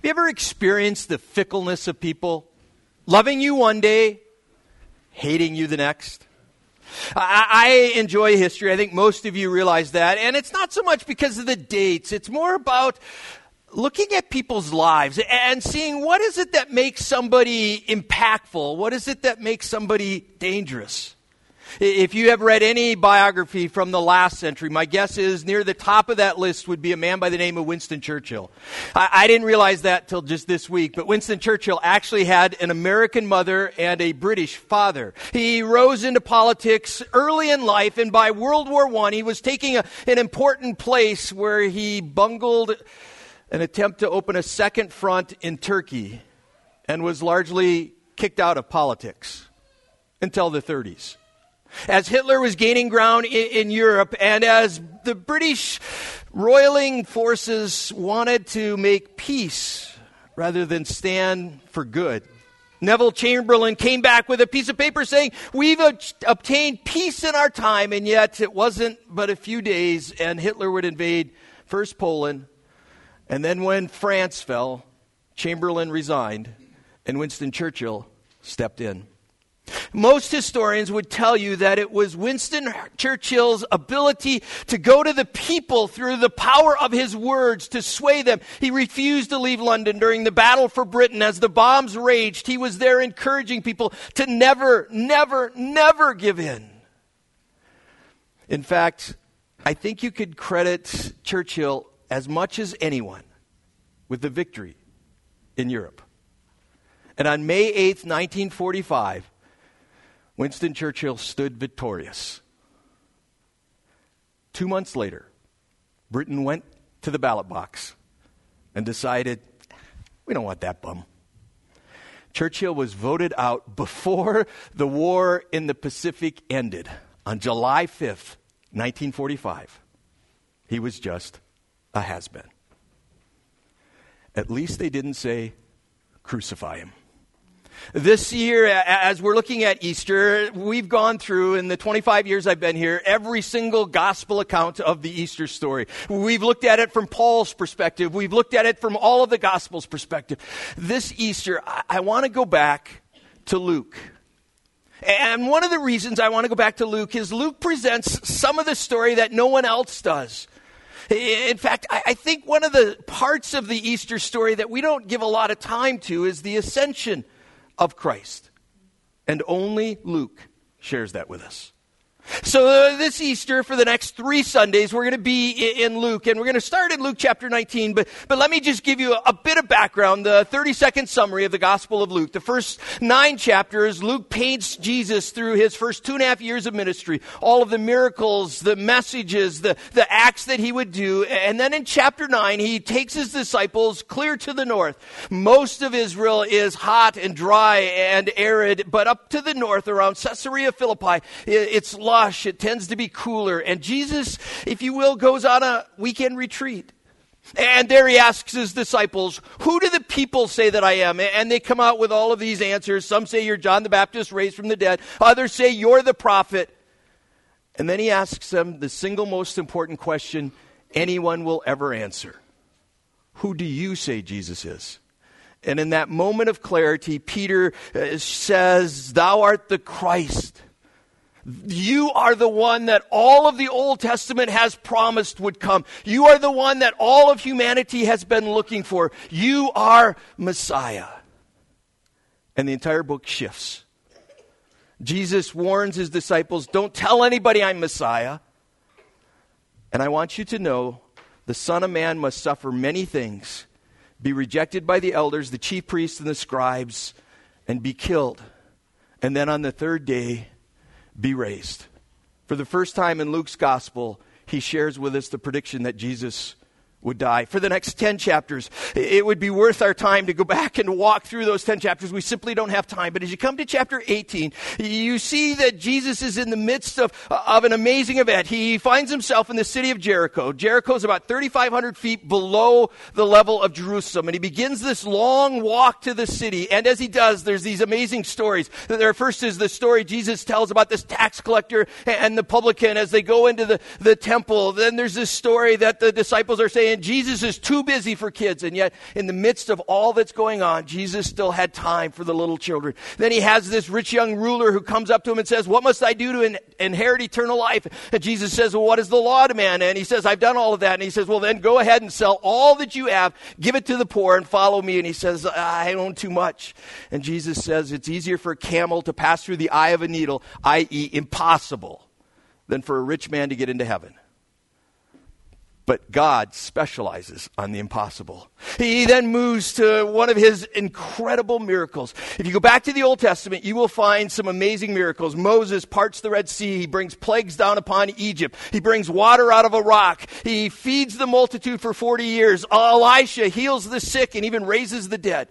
Have you ever experienced the fickleness of people? Loving you one day, hating you the next? I, I enjoy history. I think most of you realize that. And it's not so much because of the dates, it's more about looking at people's lives and seeing what is it that makes somebody impactful? What is it that makes somebody dangerous? If you have read any biography from the last century, my guess is near the top of that list would be a man by the name of Winston Churchill. I, I didn't realize that till just this week, but Winston Churchill actually had an American mother and a British father. He rose into politics early in life, and by World War I, he was taking a, an important place where he bungled an attempt to open a second front in Turkey and was largely kicked out of politics until the 30s. As Hitler was gaining ground in, in, Europe, and as the British roiling forces wanted to make peace rather than stand for good, Neville Chamberlain came back with a piece of paper saying, We've obtained peace in our time, and yet it wasn't but a few days, and Hitler would invade first Poland, and then when France fell, Chamberlain resigned, and Winston Churchill stepped in. Most historians would tell you that it was Winston Churchill's ability to go to the people through the power of his words to sway them. He refused to leave London during the battle for Britain as the bombs raged. He was there encouraging people to never, never, never give in. In fact, I think you could credit Churchill as much as anyone with the victory in Europe. And on May 8th, 1945, Winston Churchill stood victorious. Two months later, Britain went to the ballot box and decided, we don't want that bum. Churchill was voted out before the war in the Pacific ended on July 5th, 1945. He was just a has been. At least they didn't say, crucify him. This year, as we're looking at Easter, we've gone through, in the 25 years I've been here, every single gospel account of the Easter story. We've looked at it from Paul's perspective. We've looked at it from all of the gospels' perspective. This Easter, I, I want to go back to Luke. And one of the reasons I want to go back to Luke is Luke presents some of the story that no one else does. In fact, I think one of the parts of the Easter story that we don't give a lot of time to is the ascension of Christ. And only Luke shares that with us. So, uh, this Easter, for the next three Sundays, we're going to be in, Luke, and we're going to start in Luke chapter 19. But, but let me just give you a, bit of background, the 30 second summary of the Gospel of Luke. The first nine chapters, Luke paints Jesus through his first two and a half years of ministry, all of the miracles, the messages, the, the acts that he would do. And then in chapter 9, he takes his disciples clear to the north. Most of Israel is hot and dry and arid, but up to the north around Caesarea Philippi, it's lush, it tends to be cooler. And Jesus, if you will, goes on a weekend retreat. And there he asks his disciples, Who do the people say that I am? And they come out with all of these answers. Some say you're John the Baptist raised from the dead, others say you're the prophet. And then he asks them the single most important question anyone will ever answer Who do you say Jesus is? And in that moment of clarity, Peter uh, says, Thou art the Christ you are the one that all of the Old Testament has promised would come. You are the one that all of humanity has been looking for. You are Messiah. And the entire book shifts. Jesus warns his disciples don't tell anybody I'm Messiah. And I want you to know the Son of Man must suffer many things, be rejected by the elders, the chief priests, and the scribes, and be killed. And then on the third day, be raised. For the first time in Luke's gospel, he shares with us the prediction that Jesus would die. For the next 10 chapters, it would be worth our time to go back and walk through those 10 chapters. We simply don't have time. But as you come to chapter 18, you see that Jesus is in the midst of, of an amazing event. He finds himself in the city of Jericho. Jericho is about 3,500 feet below the level of Jerusalem. And he begins this long walk to the city. And as he does, there's these amazing stories. There first is the story Jesus tells about this tax collector and the publican as they go into the, the temple. Then there's this story that the disciples are saying, Jesus is too busy for kids. And yet, in the midst of all that's going on, Jesus still had time for the little children. Then he has this rich young ruler who comes up to him and says, What must I do to in- inherit eternal life? And Jesus says, Well, what is the law demand? And he says, I've done all of that. And he says, Well, then go ahead and sell all that you have, give it to the poor, and follow me. And he says, I own too much. And Jesus says, It's easier for a camel to pass through the eye of a needle, i.e., impossible, than for a rich man to get into heaven. But God specializes on the impossible. He then moves to one of his incredible miracles. If you go back to the Old Testament, you will find some amazing miracles. Moses parts the Red Sea. He brings plagues down upon Egypt. He brings water out of a rock. He feeds the multitude for 40 years. Elisha heals the sick and even raises the dead.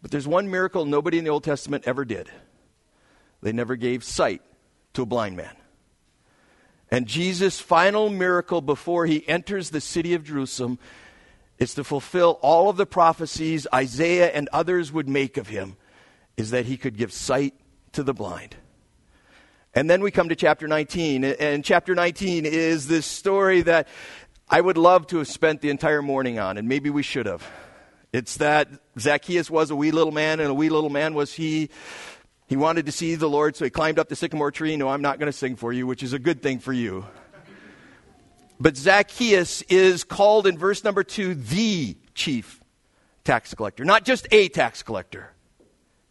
But there's one miracle nobody in the Old Testament ever did. They never gave sight to a blind man. And Jesus' final miracle before he enters the city of Jerusalem is to fulfill all of the prophecies Isaiah and others would make of him, is that he could give sight to the blind. And then we come to chapter 19. And chapter 19 is this story that I would love to have spent the entire morning on, and maybe we should have. It's that Zacchaeus was a wee little man, and a wee little man was he. He wanted to see the Lord, so he climbed up the sycamore tree. No, I'm not going to sing for you, which is a good thing for you. But Zacchaeus is called in verse number two the chief tax collector, not just a tax collector.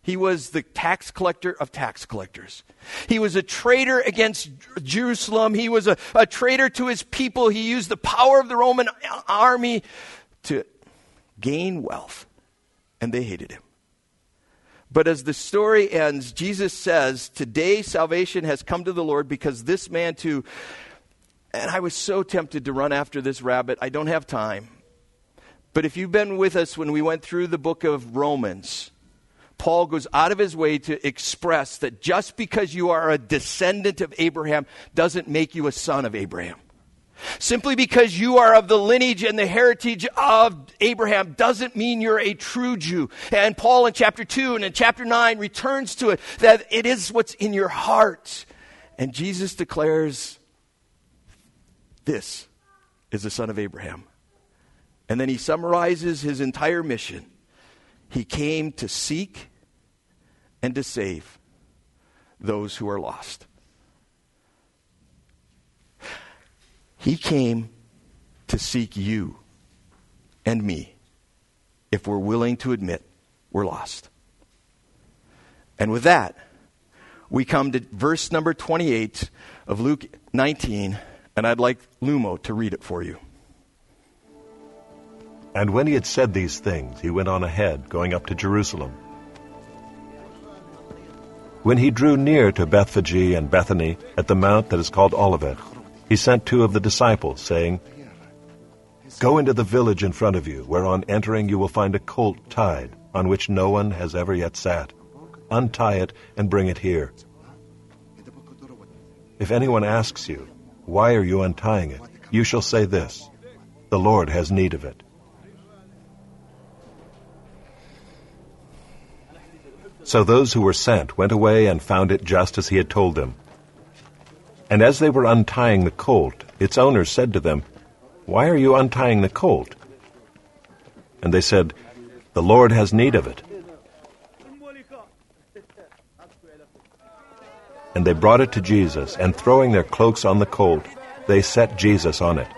He was the tax collector of tax collectors. He was a traitor against Jerusalem. He was a, a traitor to his people. He used the power of the Roman army to gain wealth, and they hated him. But as the story ends, Jesus says, Today salvation has come to the Lord because this man too. And I was so tempted to run after this rabbit. I don't have time. But if you've been with us when we went through the book of Romans, Paul goes out of his way to express that just because you are a descendant of Abraham doesn't make you a son of Abraham. Simply because you are of the lineage and the heritage of Abraham doesn't mean you're a true Jew. And Paul in chapter 2 and in chapter 9 returns to it that it is what's in your heart. And Jesus declares, This is the son of Abraham. And then he summarizes his entire mission. He came to seek and to save those who are lost. He came to seek you and me if we're willing to admit we're lost. And with that, we come to verse number 28 of Luke 19, and I'd like Lumo to read it for you. And when he had said these things, he went on ahead, going up to Jerusalem. When he drew near to Bethphage and Bethany at the mount that is called Olivet, he sent two of the disciples, saying, Go into the village in front of you, where on entering you will find a colt tied, on which no one has ever yet sat. Untie it and bring it here. If anyone asks you, Why are you untying it? you shall say this The Lord has need of it. So those who were sent went away and found it just as he had told them. And as they were untying the colt, its owner said to them, Why are you untying the colt? And they said, The Lord has need of it. And they brought it to Jesus, and throwing their cloaks on the colt, they set Jesus on it.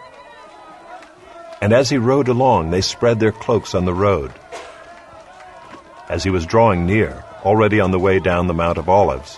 And as he rode along, they spread their cloaks on the road. As he was drawing near, already on the way down the Mount of Olives,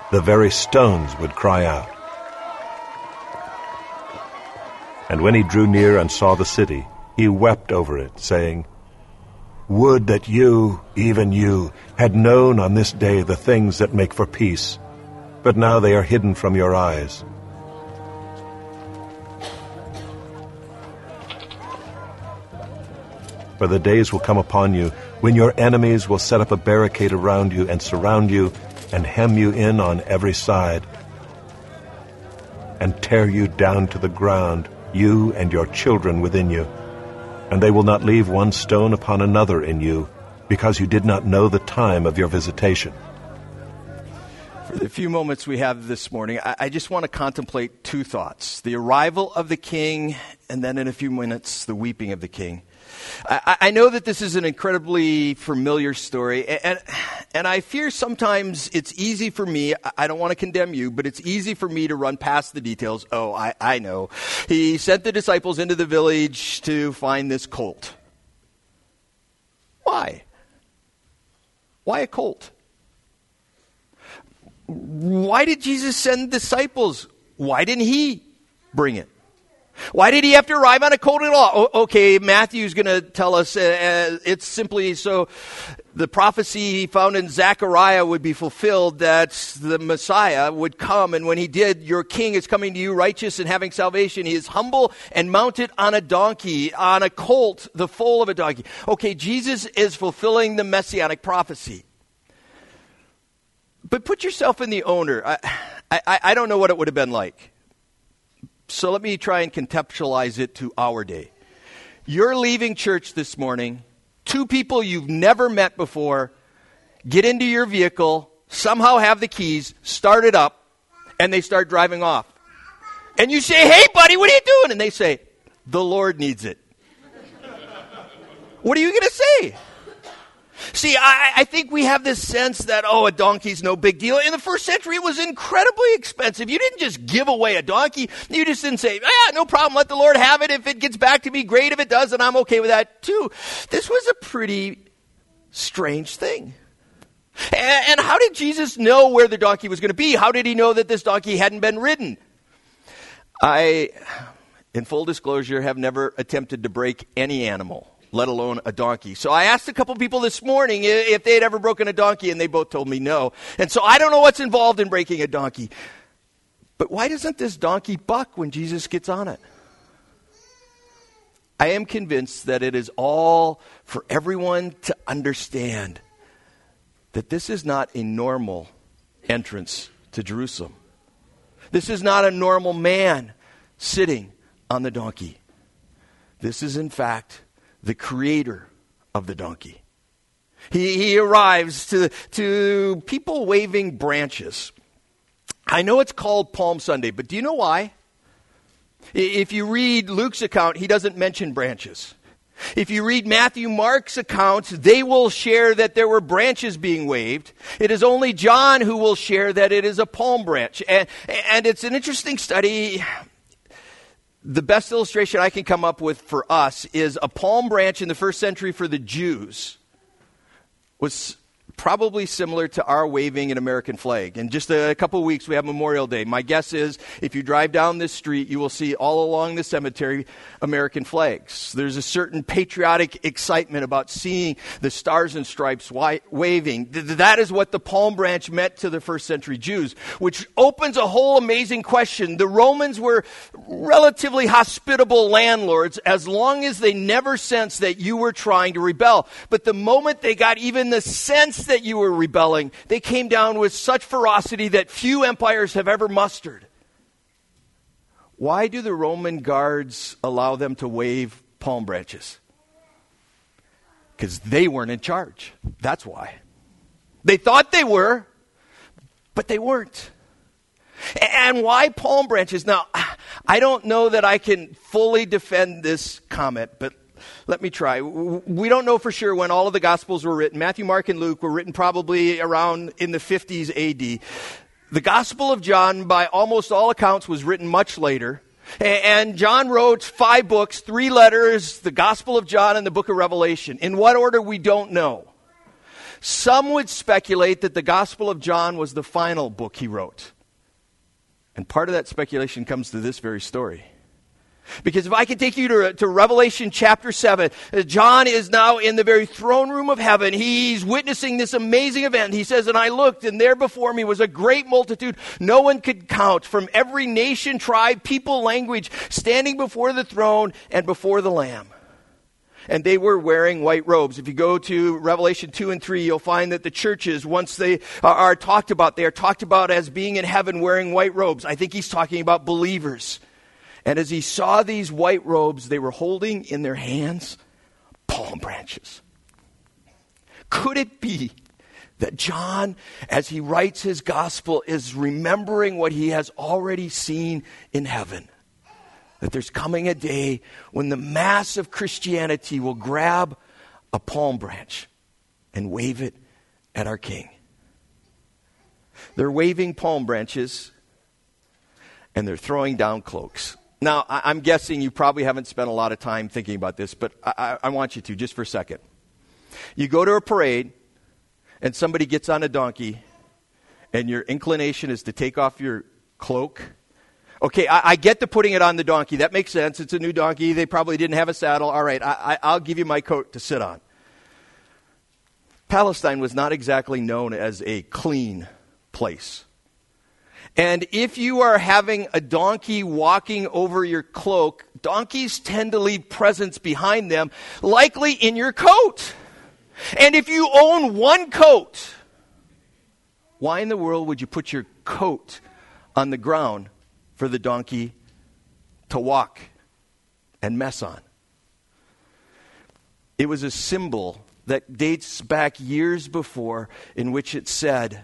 the very stones would cry out. And when he drew near and saw the city, he wept over it, saying, Would that you, even you, had known on this day the things that make for peace, but now they are hidden from your eyes. For the days will come upon you when your enemies will set up a barricade around you and surround you and hem you in on every side and tear you down to the ground, you and your children within you. And they will not leave one stone upon another in you, because you did not know the time of your visitation. For the few moments we have this morning, I, I just want to contemplate two thoughts the arrival of the king, and then in a few minutes, the weeping of the king. I, I, know that this is an incredibly familiar story, and, and I fear sometimes it's easy for me, I don't want to condemn you, but it's easy for me to run past the details. Oh, I, I know. He sent the disciples into the village to find this colt. Why? Why a colt? Why did Jesus send disciples? Why didn't he bring it? Why did he have to arrive on a colt at all? O- okay, Matthew's going to tell us uh, uh, it's simply so the prophecy he found in Zechariah would be fulfilled that the Messiah would come, and when he did, your king is coming to you righteous and having salvation. He is humble and mounted on a donkey, on a colt, the foal of a donkey. Okay, Jesus is fulfilling the messianic prophecy. But put yourself in the owner. I, I, I don't know what it would have been like. So let me try and conceptualize it to our day. You're leaving church this morning, two people you've never met before get into your vehicle, somehow have the keys, start it up, and they start driving off. And you say, Hey, buddy, what are you doing? And they say, The Lord needs it. what are you going to say? See, I, I, think we have this sense that, oh, a donkey's no big deal. In the first century, it was incredibly expensive. You didn't just give away a donkey. You just didn't say, ah, no problem, let the Lord have it. If it gets back to me, great. If it does, then I'm okay with that too. This was a pretty strange thing. And, and how did Jesus know where the donkey was going to be? How did he know that this donkey hadn't been ridden? I, in full disclosure, have never attempted to break any animal let alone a donkey. So I asked a couple people this morning if they had ever broken a donkey, and they both told me no. And so I don't know what's involved in breaking a donkey. But why doesn't this donkey buck when Jesus gets on it? I am convinced that it is all for everyone to understand that this is not a normal entrance to Jerusalem. This is not a normal man sitting on the donkey. This is, in fact, the creator of the donkey. He, he arrives to, to people waving branches. I know it's called Palm Sunday, but do you know why? If you read Luke's account, he doesn't mention branches. If you read Matthew Mark's accounts, they will share that there were branches being waved. It is only John who will share that it is a palm branch. And, and it's an interesting study the best illustration I can come up with for us is a palm branch in the first century for the Jews was probably similar to our waving an American flag. In just a, couple weeks, we have Memorial Day. My guess is if you drive down this street, you will see all along the cemetery American flags. There's a certain patriotic excitement about seeing the stars and stripes waving. That is what the palm branch meant to the first century Jews, which opens a whole amazing question. The Romans were relatively hospitable landlords as long as they never sensed that you were trying to rebel. But the moment they got even the sense that you were rebelling, they came down with such ferocity that few empires have ever mustered. Why do the Roman guards allow them to wave palm branches? Because they weren't in charge. That's why. They thought they were, but they weren't. And why palm branches? Now, I don't know that I can fully defend this comment, but let me try. We don't know for sure when all of the Gospels were written. Matthew, Mark, and Luke were written probably around in the 50s AD. The Gospel of John, by almost all accounts, was written much later. And John wrote five books, three letters, the Gospel of John and the book of Revelation. In what order, we don't know. Some would speculate that the Gospel of John was the final book he wrote. And part of that speculation comes to this very story. Because if I can take you to, to Revelation chapter 7, uh, John is now in the very throne room of heaven. He's witnessing this amazing event. He says, And I looked, and there before me was a great multitude no one could count from every nation, tribe, people, language, standing before the throne and before the Lamb. and they were wearing white robes. If you go to Revelation 2 and 3, you'll find that the churches, once they are, are talked about, they are talked about as being in heaven wearing white robes. I think he's talking about believers. And as he saw these white robes, they were holding in their hands palm branches. Could it be that John, as he writes his gospel, is remembering what he has already seen in heaven? that there's coming a day when the mass of Christianity will grab a palm branch and wave it at our King. They're waving palm branches and they're throwing down cloaks. Now, I'm guessing you probably haven't spent a lot of time thinking about this, but I, I want you to just for a second. You go to a parade and somebody gets on a donkey, and your inclination is to take off your cloak Okay, I, I, get the putting it on the donkey. That makes sense. It's a new donkey. They probably didn't have a saddle. All right, I, will give you my coat to sit on. Palestine was not exactly known as a clean place. And if you are having a donkey walking over your cloak, donkeys tend to leave presents behind them, likely in your coat. And if you own one coat, why in the world would you put your coat on the ground for the donkey to walk and mess on. It was a symbol that dates back years before in which it said,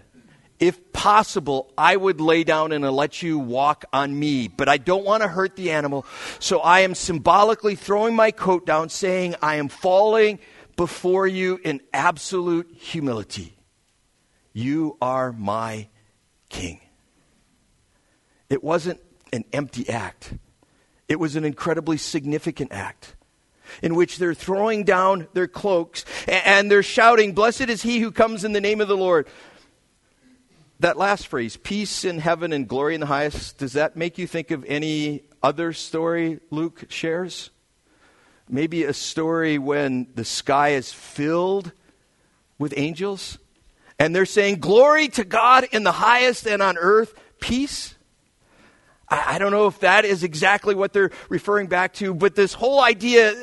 if possible, I would lay down and let you walk on me, but I don't want to hurt the animal. So I am symbolically throwing my coat down, saying, I am falling before you in absolute humility. You are my king. It wasn't an empty act. It was an incredibly significant act in which they're throwing down their cloaks and they're shouting, Blessed is he who comes in the name of the Lord. That last phrase, peace in heaven and glory in the highest, does that make you think of any other story Luke shares? Maybe a story when the sky is filled with angels and they're saying, Glory to God in the highest and on earth, peace? I don't know if that is exactly what they're referring back to, but this whole idea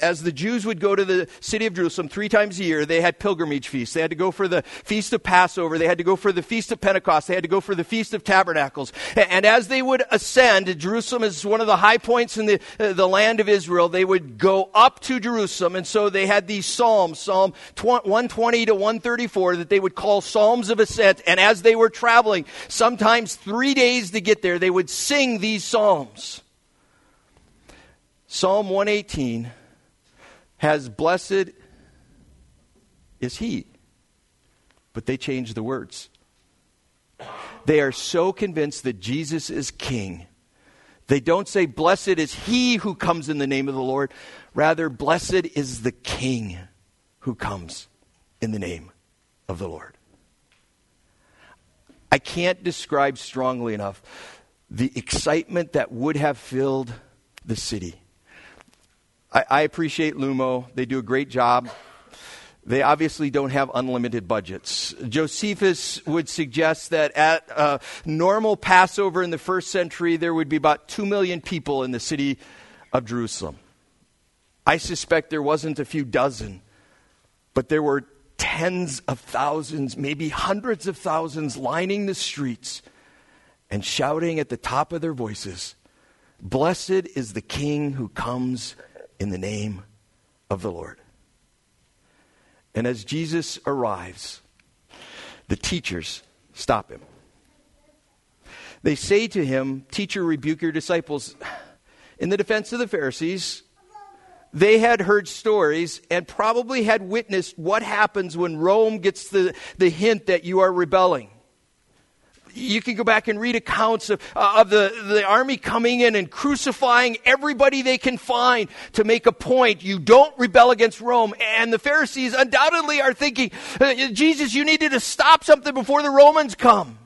as the Jews would go to the city of Jerusalem three times a year, they had pilgrimage feasts. They had to go for the Feast of Passover. They had to go for the Feast of Pentecost. They had to go for the Feast of Tabernacles. And as they would ascend, Jerusalem is one of the high points in the, uh, the land of Israel. They would go up to Jerusalem. And so they had these Psalms, Psalm 120 to 134, that they would call Psalms of Ascent. And as they were traveling, sometimes three days to get there, they would sing these Psalms. Psalm 118 has blessed is he. But they change the words. They are so convinced that Jesus is king. They don't say, Blessed is he who comes in the name of the Lord. Rather, blessed is the king who comes in the name of the Lord. I can't describe strongly enough the excitement that would have filled the city I, I appreciate Lumo. They do a great job. They obviously don't have unlimited budgets. Josephus would suggest that at a normal Passover in the first century, there would be about 2 million people in the city of Jerusalem. I suspect there wasn't a few dozen, but there were tens of thousands, maybe hundreds of thousands lining the streets and shouting at the top of their voices, Blessed is the King who comes in the name of the Lord. And as Jesus arrives, the teachers stop him. They say to him, Teacher, rebuke your disciples. In the defense of the Pharisees, they had heard stories and probably had witnessed what happens when Rome gets the, the hint that you are rebelling you can go back and read accounts of, uh, of the, the army coming in and crucifying everybody they can find to make a point. You don't rebel against Rome. And the Pharisees undoubtedly are thinking, uh, Jesus, you needed to stop something before the Romans come.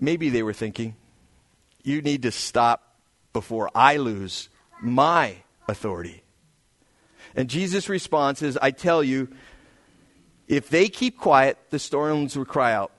Maybe they were thinking, you need to stop before I lose my authority. And Jesus' response is, I tell you, if they keep quiet, the storms will cry out.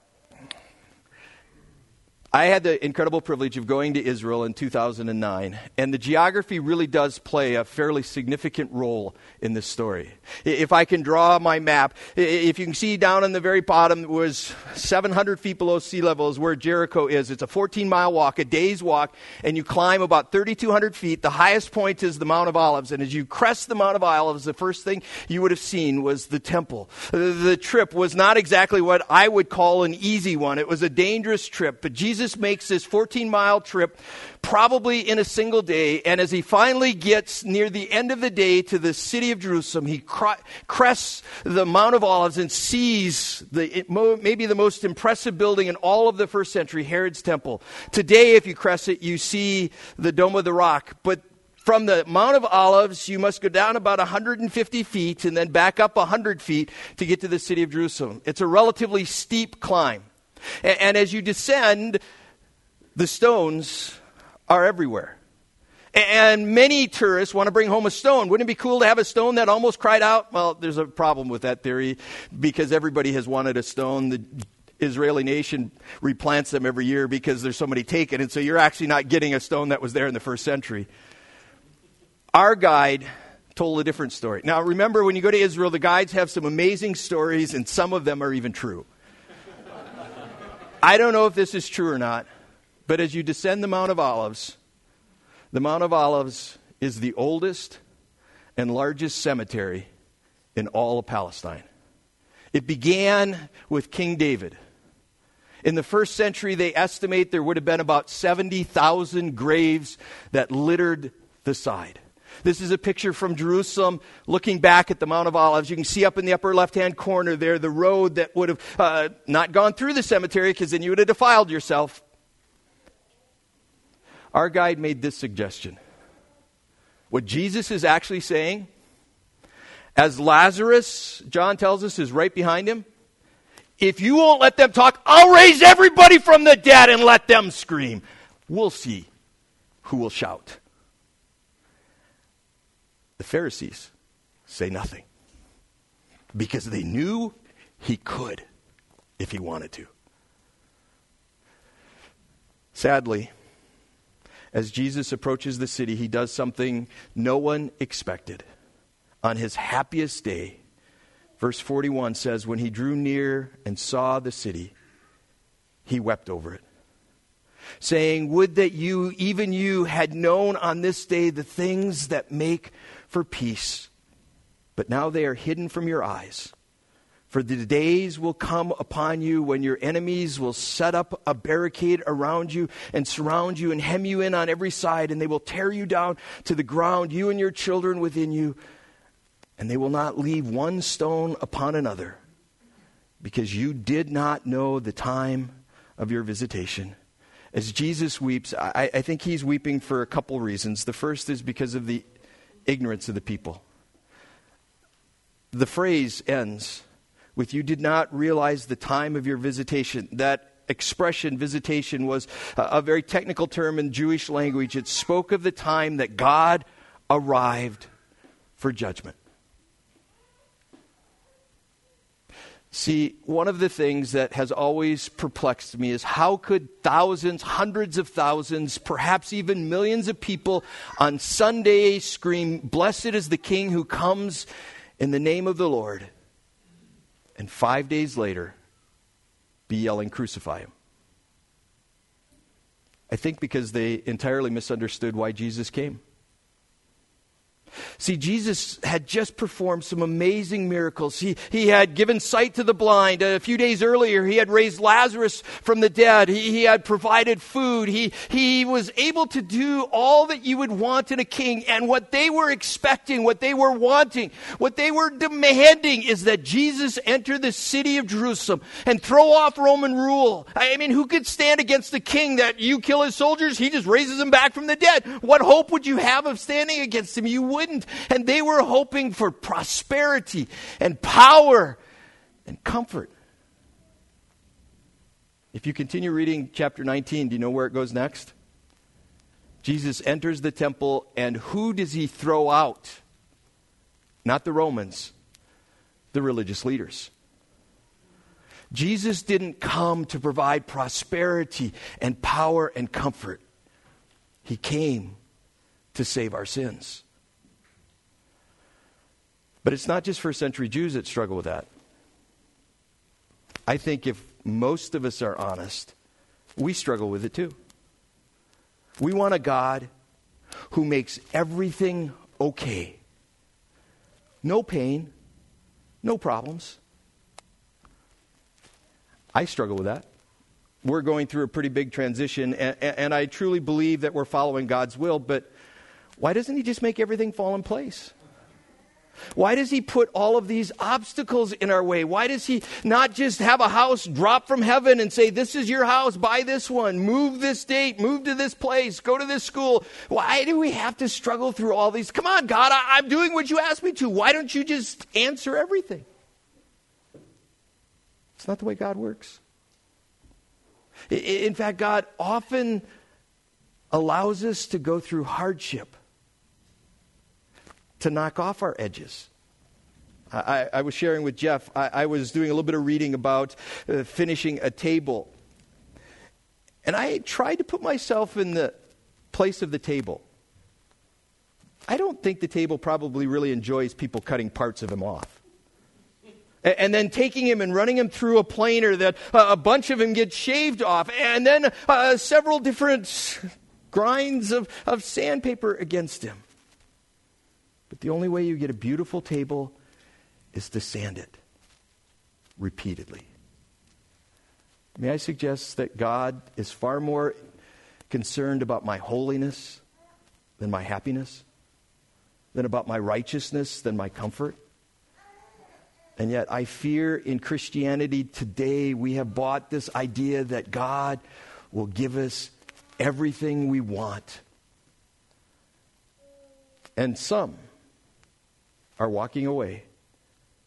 I had the incredible privilege of going to Israel in 2009, and the geography really does play a fairly significant role in this story. If I can draw my map, if you can see down on the very bottom it was 700 feet below sea level is where Jericho is. It's a 14 mile walk, a day's walk, and you climb about 3,200 feet. The highest point is the Mount of Olives, and as you crest the Mount of Olives, the first thing you would have seen was the temple. The trip was not exactly what I would call an easy one. It was a dangerous trip, but Jesus Jesus makes this 14 mile trip probably in a single day. And as he finally gets near the end of the day to the city of Jerusalem, he crests the Mount of Olives and sees the, maybe the most impressive building in all of the first century, Herod's Temple. Today, if you crest it, you see the Dome of the Rock. But from the Mount of Olives, you must go down about 150 feet and then back up 100 feet to get to the city of Jerusalem. It's a relatively steep climb. And, and as you descend, the stones are everywhere. And many tourists want to bring home a stone. Wouldn't it be cool to have a stone that almost cried out? Well, there's a problem with that theory because everybody has wanted a stone. The Israeli nation replants them every year because there's so many taken. And so you're actually not getting a stone that was there in the first century. Our guide told a different story. Now, remember, when you go to Israel, the guides have some amazing stories, and some of them are even true. I don't know if this is true or not, but as you descend the Mount of Olives, the Mount of Olives is the oldest and largest cemetery in all of Palestine. It began with King David. In the first century, they estimate there would have been about 70,000 graves that littered the side. This is a picture from Jerusalem looking back at the Mount of Olives. You can see up in the upper left hand corner there the road that would have uh, not gone through the cemetery because then you would have defiled yourself. Our guide made this suggestion. What Jesus is actually saying, as Lazarus, John tells us, is right behind him, if you won't let them talk, I'll raise everybody from the dead and let them scream. We'll see who will shout. The Pharisees say nothing because they knew he could if he wanted to. Sadly, as Jesus approaches the city, he does something no one expected. On his happiest day, verse 41 says, When he drew near and saw the city, he wept over it saying, Would that you, even you, had known on this day the things that make for peace. But now they are hidden from your eyes. For the days will come upon you when your enemies will set up a barricade around you and surround you and hem you in on every side, and they will tear you down to the ground, you and your children within you, and they will not leave one stone upon another, because you did not know the time of your visitation. As Jesus weeps, I, I think he's weeping for a couple reasons. The first is because of the ignorance of the people. The phrase ends with, You did not realize the time of your visitation. That expression, visitation, was a, very technical term in Jewish language. It spoke of the time that God arrived for judgment. See, one of the things that has always perplexed me is how could thousands, hundreds of thousands, perhaps even millions of people on Sunday scream, Blessed is the King who comes in the name of the Lord, and five days later be yelling, Crucify him? I think because they entirely misunderstood why Jesus came. See, Jesus had just performed some amazing miracles. He, he had given sight to the blind. A few days earlier, he had raised Lazarus from the dead. He, he had provided food. He, he was able to do all that you would want in a king. And what they were expecting, what they were wanting, what they were demanding is that Jesus enter the city of Jerusalem and throw off Roman rule. I mean, who could stand against the king that you kill his soldiers? He just raises them back from the dead. What hope would you have of standing against him? You would wouldn't. And they were hoping for prosperity and power and comfort. If you continue reading chapter 19, do you know where it goes next? Jesus enters the temple, and who does he throw out? Not the Romans, the religious leaders. Jesus didn't come to provide prosperity and power and comfort. He came to save our sins. But it's not just first century Jews that struggle with that. I think if most of us are honest, we struggle with it too. We want a God who makes everything okay. No pain, no problems. I struggle with that. We're going through a pretty big transition, and, and, I truly believe that we're following God's will, but why doesn't He just make everything fall in place? Why does he put all of these obstacles in our way? Why does he not just have a house drop from heaven and say, This is your house, buy this one, move this date, move to this place, go to this school? Why do we have to struggle through all these? Come on, God, I, am doing what you asked me to. Why don't you just answer everything? It's not the way God works. In fact, God often allows us to go through hardship to knock off our edges. I, I was sharing with Jeff, I, I, was doing a little bit of reading about uh, finishing a table. And I tried to put myself in the place of the table. I don't think the table probably really enjoys people cutting parts of him off. And, then taking him and running him through a planer that uh, a bunch of him get shaved off. And then uh, several different grinds of, of sandpaper against him. But the only way you get a beautiful table is to sand it repeatedly. May I suggest that God is far more concerned about my holiness than my happiness, than about my righteousness than my comfort? And yet, I fear in Christianity today we have bought this idea that God will give us everything we want. And some are walking away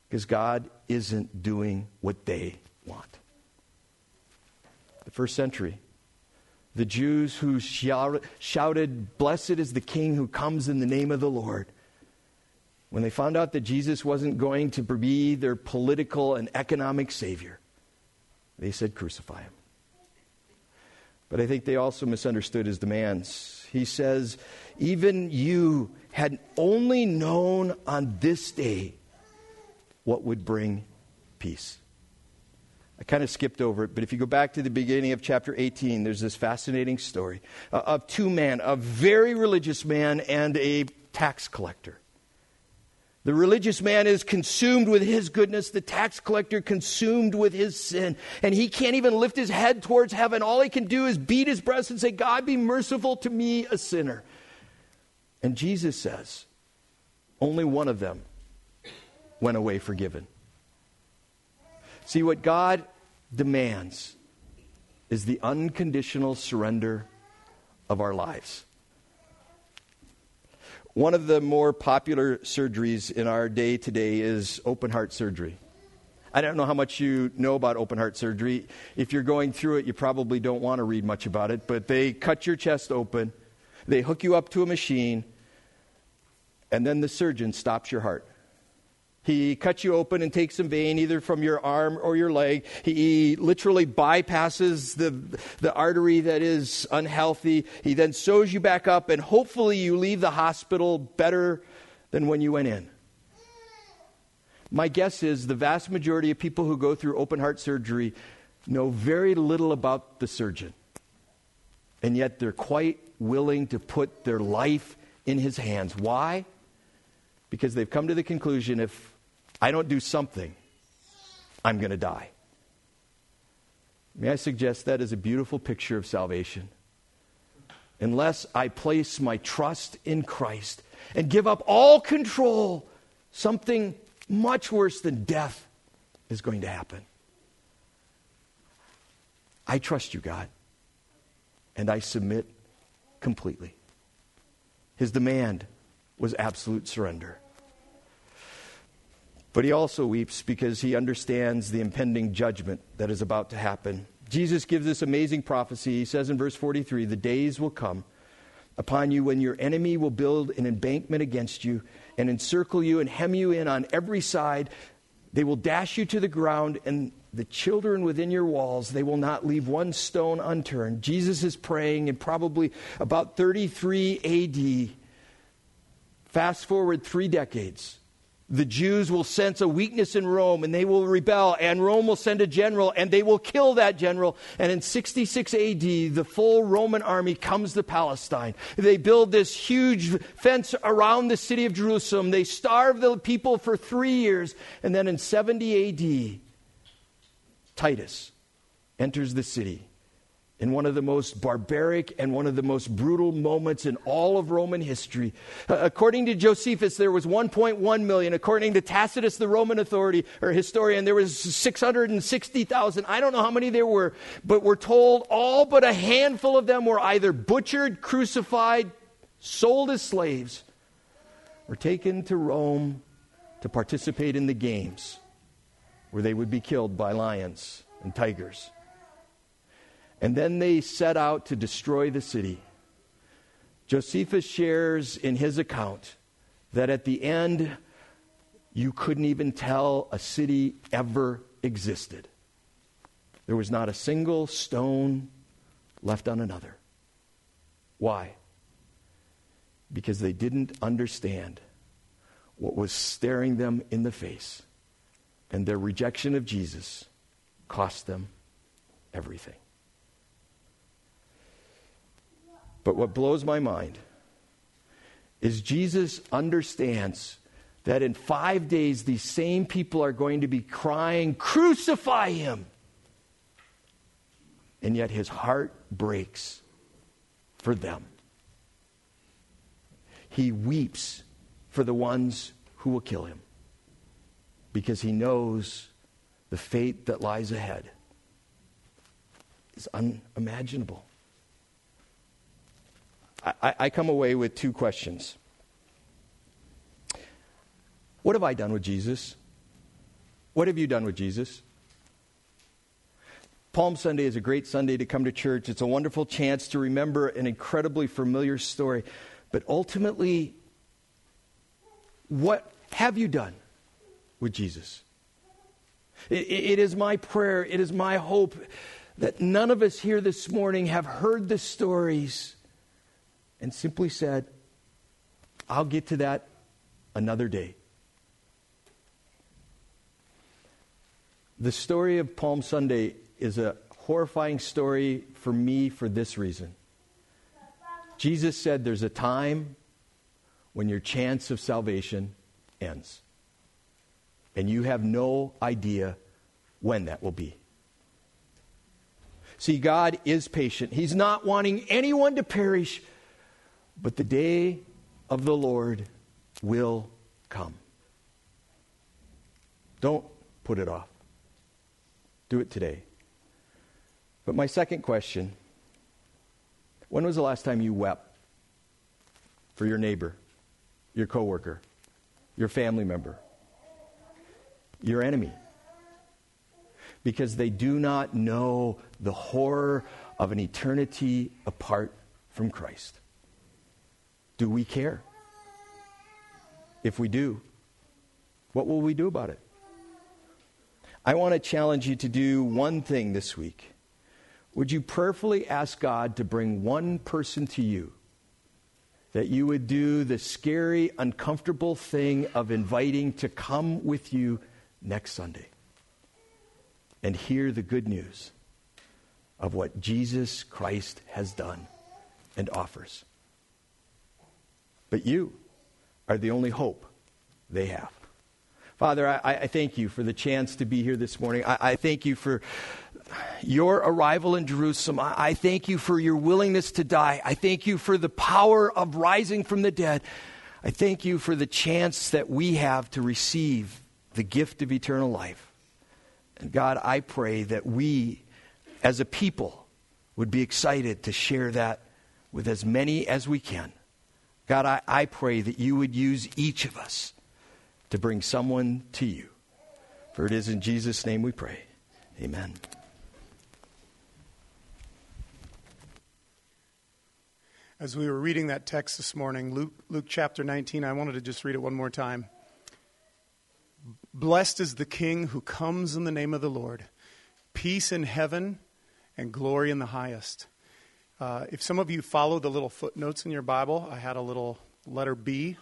because God isn't doing what they want. The first century, the Jews who shouted, Blessed is the King who comes in the name of the Lord. When they found out that Jesus wasn't going to be their political and economic savior, they said, Crucify him. But I think they also misunderstood his demands. He says, Even you had only known on this day what would bring peace. I kind of skipped over it, but if you go back to the beginning of chapter 18, there's this fascinating story uh, of two men, a very religious man and a tax collector. The religious man is consumed with his goodness, the tax collector consumed with his sin. And he can't even lift his head towards heaven. All he can do is beat his breast and say, God, be merciful to me, a sinner. And Jesus says, only one of them went away forgiven. See, what God demands is the unconditional surrender of our lives. One of the more popular surgeries in our day today is open heart surgery. I don't know how much you know about open heart surgery. If you're going through it, you probably don't want to read much about it, but they cut your chest open they hook you up to a machine, and then the surgeon stops your heart. He cuts you open and takes some vein either from your arm or your leg. He literally bypasses the, the artery that is unhealthy. He then sews you back up, and hopefully, you leave the hospital better than when you went in. My guess is the vast majority of people who go through open heart surgery know very little about the surgeon. And yet they're quite willing to put their life in his hands. Why? Because they've come to the conclusion if I don't do something, I'm going to die. May I suggest that is a beautiful picture of salvation? Unless I place my trust in Christ and give up all control, something much worse than death is going to happen. I trust you, God, and I submit completely. His demand was absolute surrender. But he also weeps because he understands the impending judgment that is about to happen. Jesus gives this amazing prophecy. He says in verse 43 The days will come upon you when your enemy will build an embankment against you and encircle you and hem you in on every side. They will dash you to the ground, and the children within your walls, they will not leave one stone unturned. Jesus is praying in probably about 33 AD. Fast forward three decades the Jews will sense a weakness in Rome and they will rebel, and Rome will send a general and they will kill that general. And in 66 AD, the full Roman army comes to Palestine. They build this huge fence around the city of Jerusalem. They starve the people for three years. And then in 70 AD, Titus enters the city in one of the most barbaric and one of the most brutal moments in all of Roman history. Uh, according to Josephus, there was 1.1 million. According to Tacitus, the Roman authority or historian, there was 660,000. I don't know how many there were, but we're told all but a handful of them were either butchered, crucified, sold as slaves, or taken to Rome to participate in the games where they would be killed by lions and tigers. And then they set out to destroy the city. Josephus shares in his account that at the end, you couldn't even tell a city ever existed. There was not a single stone left on another. Why? Because they didn't understand what was staring them in the face, and their rejection of Jesus cost them everything. But what blows my mind is Jesus understands that in five days, these same people are going to be crying, Crucify him! And yet his heart breaks for them. He weeps for the ones who will kill him because he knows the fate that lies ahead is unimaginable. I, I come away with two questions. What have I done with Jesus? What have you done with Jesus? Palm Sunday is a great Sunday to come to church. It's a wonderful chance to remember an incredibly familiar story. But ultimately, what have you done with Jesus? it, it is my prayer, it is my hope that none of us here this morning have heard the stories and simply said, I'll get to that another day. The story of Palm Sunday is a horrifying story for me for this reason. Jesus said there's a time when your chance of salvation ends. And you have no idea when that will be. See, God is patient. He's not wanting anyone to perish, but the day of the Lord will come. Don't put it off. Do it today. But my second question when was the last time you wept for your neighbor, your coworker, your family member, your enemy? Because they do not know the horror of an eternity apart from Christ. Do we care? If we do, what will we do about it? I want to challenge you to do one thing this week. Would you prayerfully ask God to bring one person to you that you would do the scary, uncomfortable thing of inviting to come with you next Sunday and hear the good news of what Jesus Christ has done and offers? But you are the only hope they have. Father, I, I, thank you for the chance to be here this morning. I, I thank you for your arrival in Jerusalem. I, I thank you for your willingness to die. I thank you for the power of rising from the dead. I thank you for the chance that we have to receive the gift of eternal life. And God, I pray that we, as a people, would be excited to share that with as many as we can. God, I, I pray that you would use each of us to bring someone to you. For it is in Jesus' name we pray. Amen. As we were reading that text this morning, Luke, Luke chapter 19, I wanted to just read it one more time. Blessed is the King who comes in the name of the Lord. peace in heaven and glory in the highest. Uh, if some of you follow the little footnotes in your Bible, I had a little letter B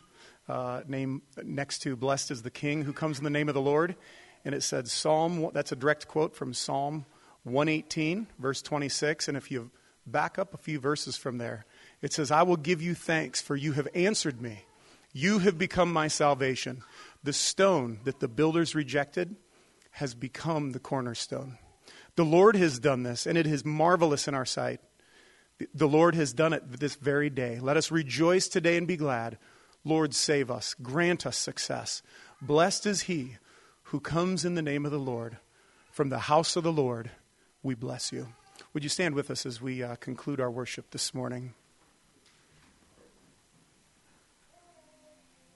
uh, name next to blessed is the king who comes in the name of the Lord. And it said Psalm, that's a direct quote from Psalm 118, verse 26. And if you back up a few verses from there, it says, I will give you thanks, for you have answered me. You have become my salvation. The stone that the builders rejected has become the cornerstone. The Lord has done this, and it is marvelous in our sight. The Lord has done it this very day. Let us rejoice today and be glad. Lord, save us. Grant us success. Blessed is he who comes in the name of the Lord. From the house of the Lord, we bless you. Would you stand with us as we uh, conclude our worship this morning?